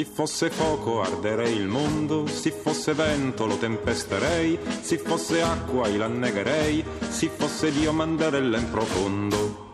Se fosse fuoco arderei il mondo, se fosse vento lo tempesterei, se fosse acqua io l'annegherei, se fosse Dio manderella in profondo.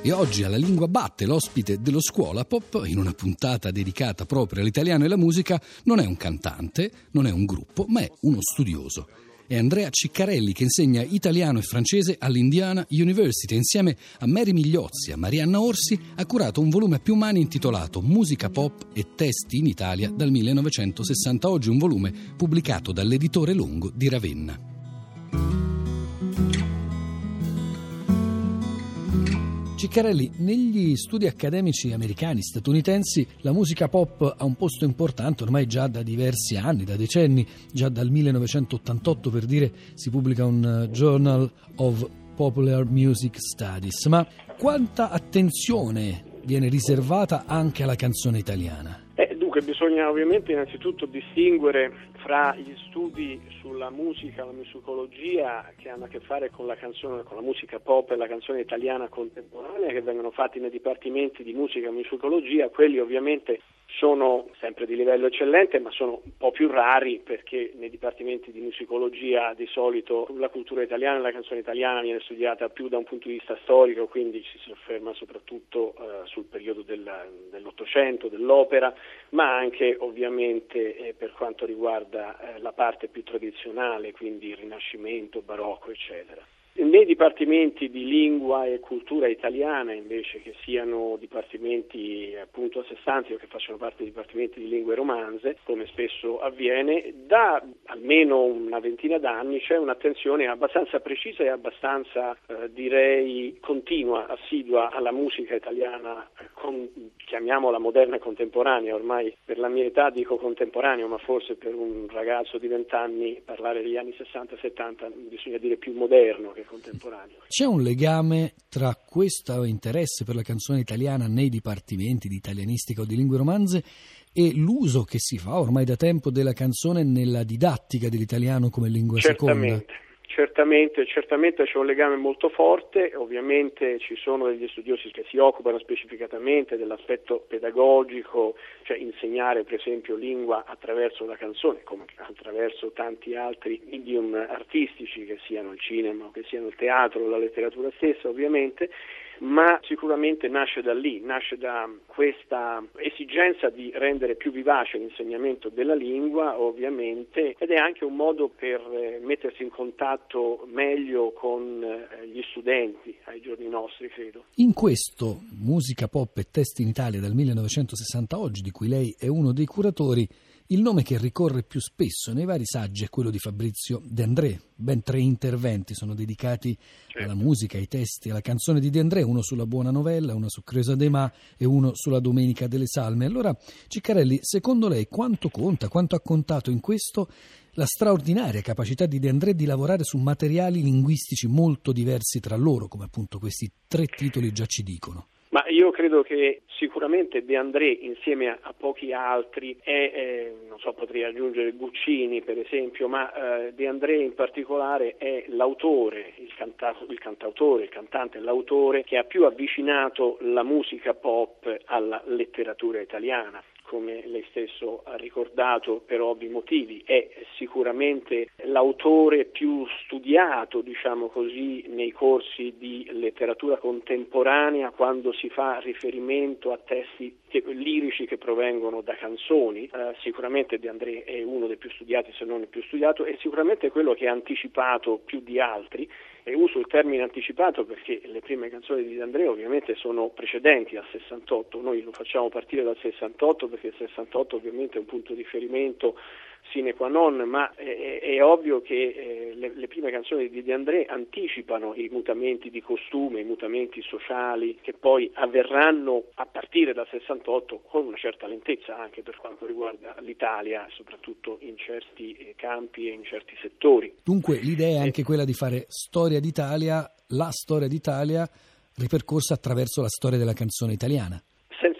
E oggi alla Lingua Batte, l'ospite dello Scuola Pop, in una puntata dedicata proprio all'italiano e alla musica, non è un cantante, non è un gruppo, ma è uno studioso. È Andrea Ciccarelli che insegna italiano e francese all'Indiana University. Insieme a Mary Migliozzi e a Marianna Orsi ha curato un volume a più mani intitolato Musica Pop e Testi in Italia dal 1960. Oggi un volume pubblicato dall'editore Longo di Ravenna. Ciccarelli, negli studi accademici americani, statunitensi, la musica pop ha un posto importante ormai già da diversi anni, da decenni, già dal 1988 per dire si pubblica un uh, Journal of Popular Music Studies, ma quanta attenzione viene riservata anche alla canzone italiana? Bisogna ovviamente innanzitutto distinguere fra gli studi sulla musica, la musicologia che hanno a che fare con la canzone, con la musica pop e la canzone italiana contemporanea che vengono fatti nei dipartimenti di musica e musicologia, quelli ovviamente sono sempre di livello eccellente, ma sono un po' più rari perché nei dipartimenti di musicologia di solito la cultura italiana e la canzone italiana viene studiata più da un punto di vista storico, quindi ci si sofferma soprattutto eh, sul periodo del, dell'Ottocento, dell'opera, ma anche ovviamente eh, per quanto riguarda eh, la parte più tradizionale, quindi il Rinascimento, Barocco, eccetera. Nei dipartimenti di lingua e cultura italiana, invece che siano dipartimenti appunto a sé stanti o che facciano parte dei dipartimenti di lingue romanze, come spesso avviene, da almeno una ventina d'anni c'è un'attenzione abbastanza precisa e abbastanza, eh, direi, continua, assidua alla musica italiana, con, chiamiamola moderna e contemporanea, ormai per la mia età dico contemporaneo, ma forse per un ragazzo di vent'anni parlare degli anni 60-70 bisogna dire più moderno che contemporaneo. C'è un legame tra questo interesse per la canzone italiana nei dipartimenti di italianistica o di lingue romanze e l'uso che si fa ormai da tempo della canzone nella didattica dell'italiano come lingua Certamente. seconda? Certamente, certamente c'è un legame molto forte, ovviamente ci sono degli studiosi che si occupano specificatamente dell'aspetto pedagogico, cioè insegnare per esempio lingua attraverso la canzone, come attraverso tanti altri medium artistici, che siano il cinema, che siano il teatro, la letteratura stessa ovviamente, ma sicuramente nasce da lì, nasce da questa esigenza di rendere più vivace l'insegnamento della lingua, ovviamente, ed è anche un modo per eh, mettersi in contatto meglio con eh, gli studenti ai giorni nostri, credo. In questo Musica Pop e Testi in Italia dal 1960 oggi, di cui lei è uno dei curatori, il nome che ricorre più spesso nei vari saggi è quello di Fabrizio De André. Ben tre interventi sono dedicati certo. alla musica, ai testi, alla canzone di De André, uno sulla buona novella, uno su Cresa de Ma e uno sulla Domenica delle Salme. Allora, Ciccarelli, secondo lei quanto conta, quanto ha contato in questo la straordinaria capacità di De André di lavorare su materiali linguistici molto diversi tra loro, come appunto questi tre titoli già ci dicono? Ma io credo che sicuramente De André insieme a, a pochi altri è, eh, non so, potrei aggiungere Guccini per esempio, ma eh, De André in particolare è l'autore, il, canta- il cantautore, il cantante, l'autore che ha più avvicinato la musica pop alla letteratura italiana come lei stesso ha ricordato per ovvi motivi, è sicuramente l'autore più studiato, diciamo così, nei corsi di letteratura contemporanea quando si fa riferimento a testi lirici che provengono da canzoni. Eh, sicuramente De André è uno dei più studiati, se non il più studiato, e sicuramente quello che ha anticipato più di altri e uso il termine anticipato perché le prime canzoni di D'Andrea ovviamente sono precedenti al 68, noi lo facciamo partire dal 68 perché il 68 ovviamente è un punto di riferimento sine qua non, ma è, è ovvio che eh, le, le, prime canzoni di De André anticipano i mutamenti di costume, i mutamenti sociali che poi avverranno a partire dal 68 con una certa lentezza anche per quanto riguarda l'Italia, soprattutto in certi eh, campi e in certi settori. Dunque l'idea è anche quella di fare storia d'Italia, la storia d'Italia ripercorsa attraverso la storia della canzone italiana.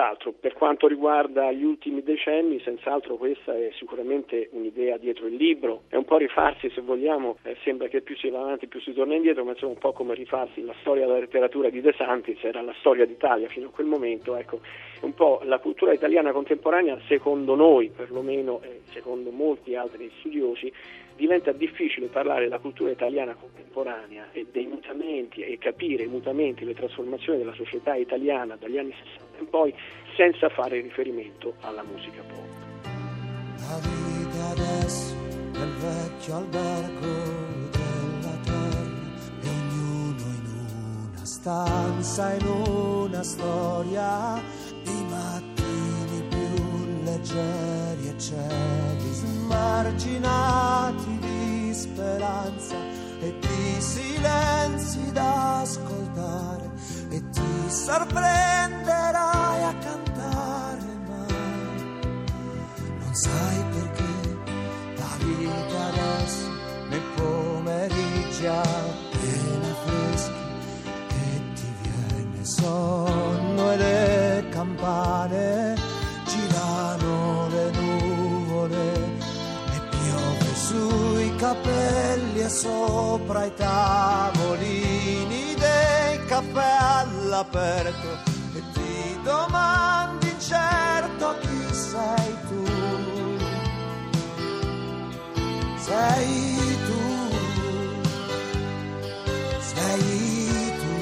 Senz'altro, per quanto riguarda gli ultimi decenni, senz'altro questa è sicuramente un'idea dietro il libro, è un po' rifarsi se vogliamo, eh, sembra che più si va avanti più si torna indietro, ma insomma un po' come rifarsi la storia della letteratura di De Santis, era la storia d'Italia fino a quel momento, ecco, un po' la cultura italiana contemporanea, secondo noi, perlomeno e secondo molti altri studiosi, diventa difficile parlare della cultura italiana contemporanea e dei mutamenti e capire i mutamenti, le trasformazioni della società italiana dagli anni 60 in poi senza fare riferimento alla musica pop. La vita adesso del vecchio albergo della terra ognuno in una stanza, in una storia di mattini più leggeri e cieli smarginati di speranza e di silenzi da ascoltare e ti sorprenderai cantare ma non sai perché la vita adesso nei pomeriggi appena freschi e ti viene sonno e le campane girano le nuvole e piove sui capelli e sopra i tavolini dei caffè all'aperto domandi incerto chi sei tu. Sei tu, sei tu,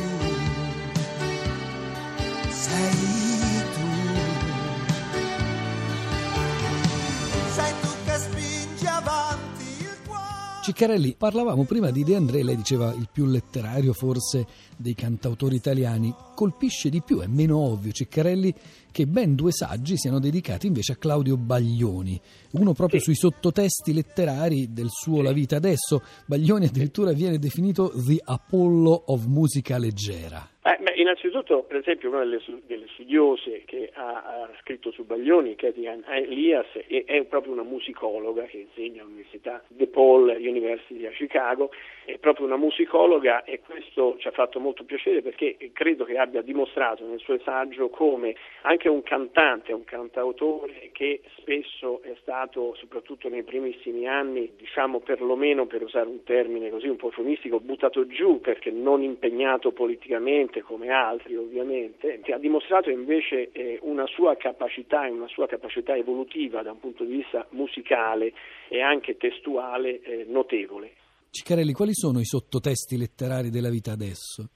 sei tu. Sei tu che spingi avanti. Ciccarelli, parlavamo prima di De André, lei diceva il più letterario forse dei cantautori italiani. Colpisce di più, è meno ovvio, Ciccarelli, che ben due saggi siano dedicati invece a Claudio Baglioni, uno proprio sì. sui sottotesti letterari del suo La vita adesso. Baglioni addirittura viene definito The Apollo of musica leggera. Eh, beh, innanzitutto, per esempio, una delle, delle studiose che ha, ha, scritto su Baglioni, Katie Elias, è, è, proprio una musicologa che insegna all'Università DePaul University a Chicago, è proprio una musicologa e questo ci ha fatto molto piacere perché credo che abbia dimostrato nel suo saggio come anche un cantante, un cantautore che spesso è stato, soprattutto nei primissimi anni, diciamo perlomeno per usare un termine così un po' eufemistico, buttato giù perché non impegnato politicamente, come altri ovviamente, ha dimostrato invece eh, una sua capacità e una sua capacità evolutiva da un punto di vista musicale e anche testuale eh, notevole. Ciccarelli, quali sono i sottotesti letterari della vita adesso?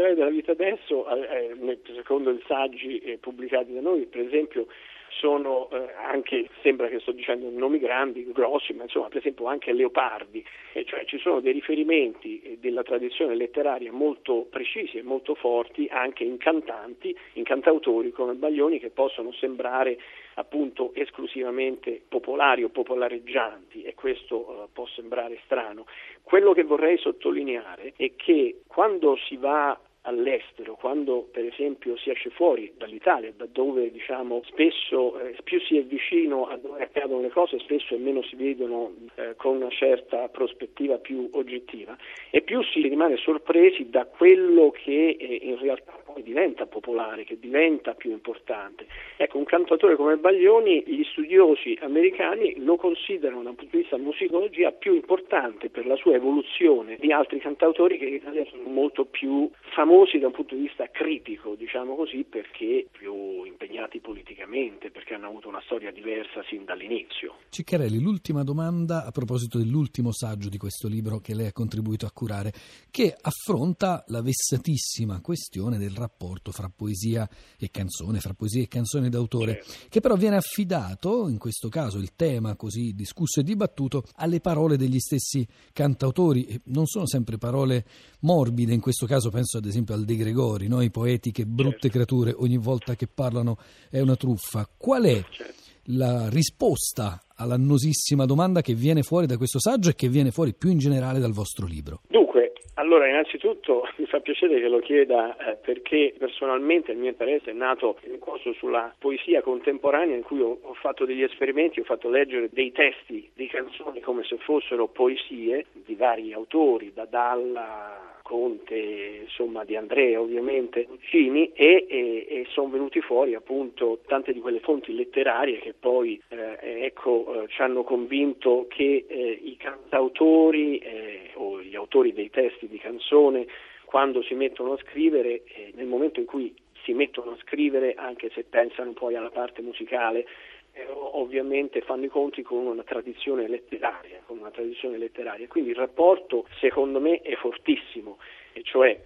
Letterari della vita adesso, eh, eh secondo i saggi eh, pubblicati da noi, per esempio, sono anche, sembra che sto dicendo nomi grandi, grossi, ma insomma per esempio anche Leopardi, e cioè ci sono dei riferimenti della tradizione letteraria molto precisi e molto forti anche in cantanti, in cantautori come Baglioni che possono sembrare appunto esclusivamente popolari o popolareggianti e questo può sembrare strano. Quello che vorrei sottolineare è che quando si va all'estero, quando per esempio si esce fuori dall'Italia, da dove diciamo, spesso eh, più si è vicino a dove accadono le cose, spesso e meno si vedono eh, con una certa prospettiva più oggettiva, e più si rimane sorpresi da quello che eh, in realtà poi diventa popolare, che diventa più importante. Ecco, un cantatore come Baglioni, gli studiosi americani lo considerano da un punto di vista musicologia più importante per la sua evoluzione di altri cantautori che sono molto più famosi da un punto di vista critico, diciamo così, perché più impegnati politicamente, perché hanno avuto una storia diversa sin dall'inizio. Ciccarelli, l'ultima domanda a proposito dell'ultimo saggio di questo libro che lei ha contribuito a curare, che affronta la vessatissima questione del rapporto fra poesia e canzone, fra poesia e canzone d'autore, certo. che però viene affidato, in questo caso il tema così discusso e dibattuto, alle parole degli stessi cantautori. E non sono sempre parole morbide, in questo caso penso ad esempio al De Gregori, no? i poeti che brutte certo. creature ogni volta che parlano è una truffa. Qual è certo. la risposta all'annosissima domanda che viene fuori da questo saggio e che viene fuori più in generale dal vostro libro? Dunque, Allora, innanzitutto mi fa piacere che lo chieda eh, perché personalmente il mio interesse è nato in corso sulla poesia contemporanea in cui ho, ho, fatto degli esperimenti, ho fatto leggere dei testi di canzoni come se fossero poesie di vari autori, da Dalla Conte, insomma di Andrea ovviamente, Cini e, e, e sono venuti fuori appunto tante di quelle fonti letterarie che poi eh, ecco, eh, ci hanno convinto che eh, i cantautori eh, o gli autori dei testi di canzone quando si mettono a scrivere, eh, nel momento in cui si mettono a scrivere, anche se pensano poi alla parte musicale, ovviamente fanno i conti con una tradizione letteraria, con una tradizione letteraria. Quindi il rapporto secondo me è fortissimo, e cioè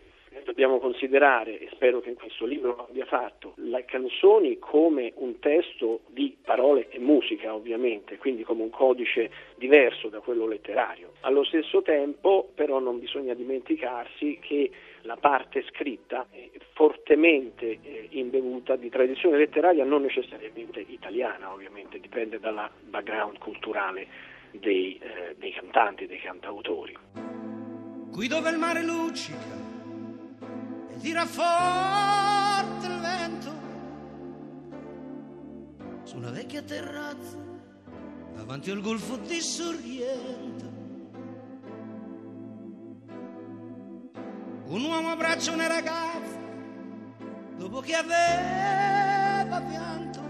dobbiamo considerare, e spero che questo libro lo abbia fatto, le canzoni come un testo di parole e musica ovviamente, quindi come un codice diverso da quello letterario. Allo stesso tempo però non bisogna dimenticarsi che la parte scritta fortemente eh, imbevuta di tradizione letteraria non necessariamente italiana ovviamente, dipende dal background culturale dei, eh, dei cantanti, dei cantautori. Qui dove il mare luccica e tira forte il vento su una vecchia terrazza davanti al golfo di Sorrento. Un uomo abbraccia una ragazza dopo che aveva pianto.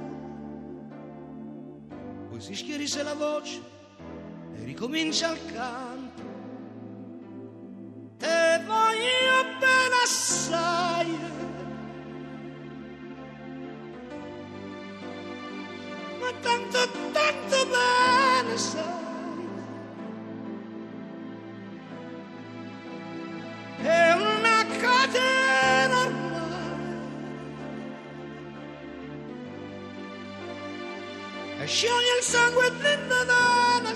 Poi si schierisse la voce e ricomincia il canto. e scioglie il sangue dentro da una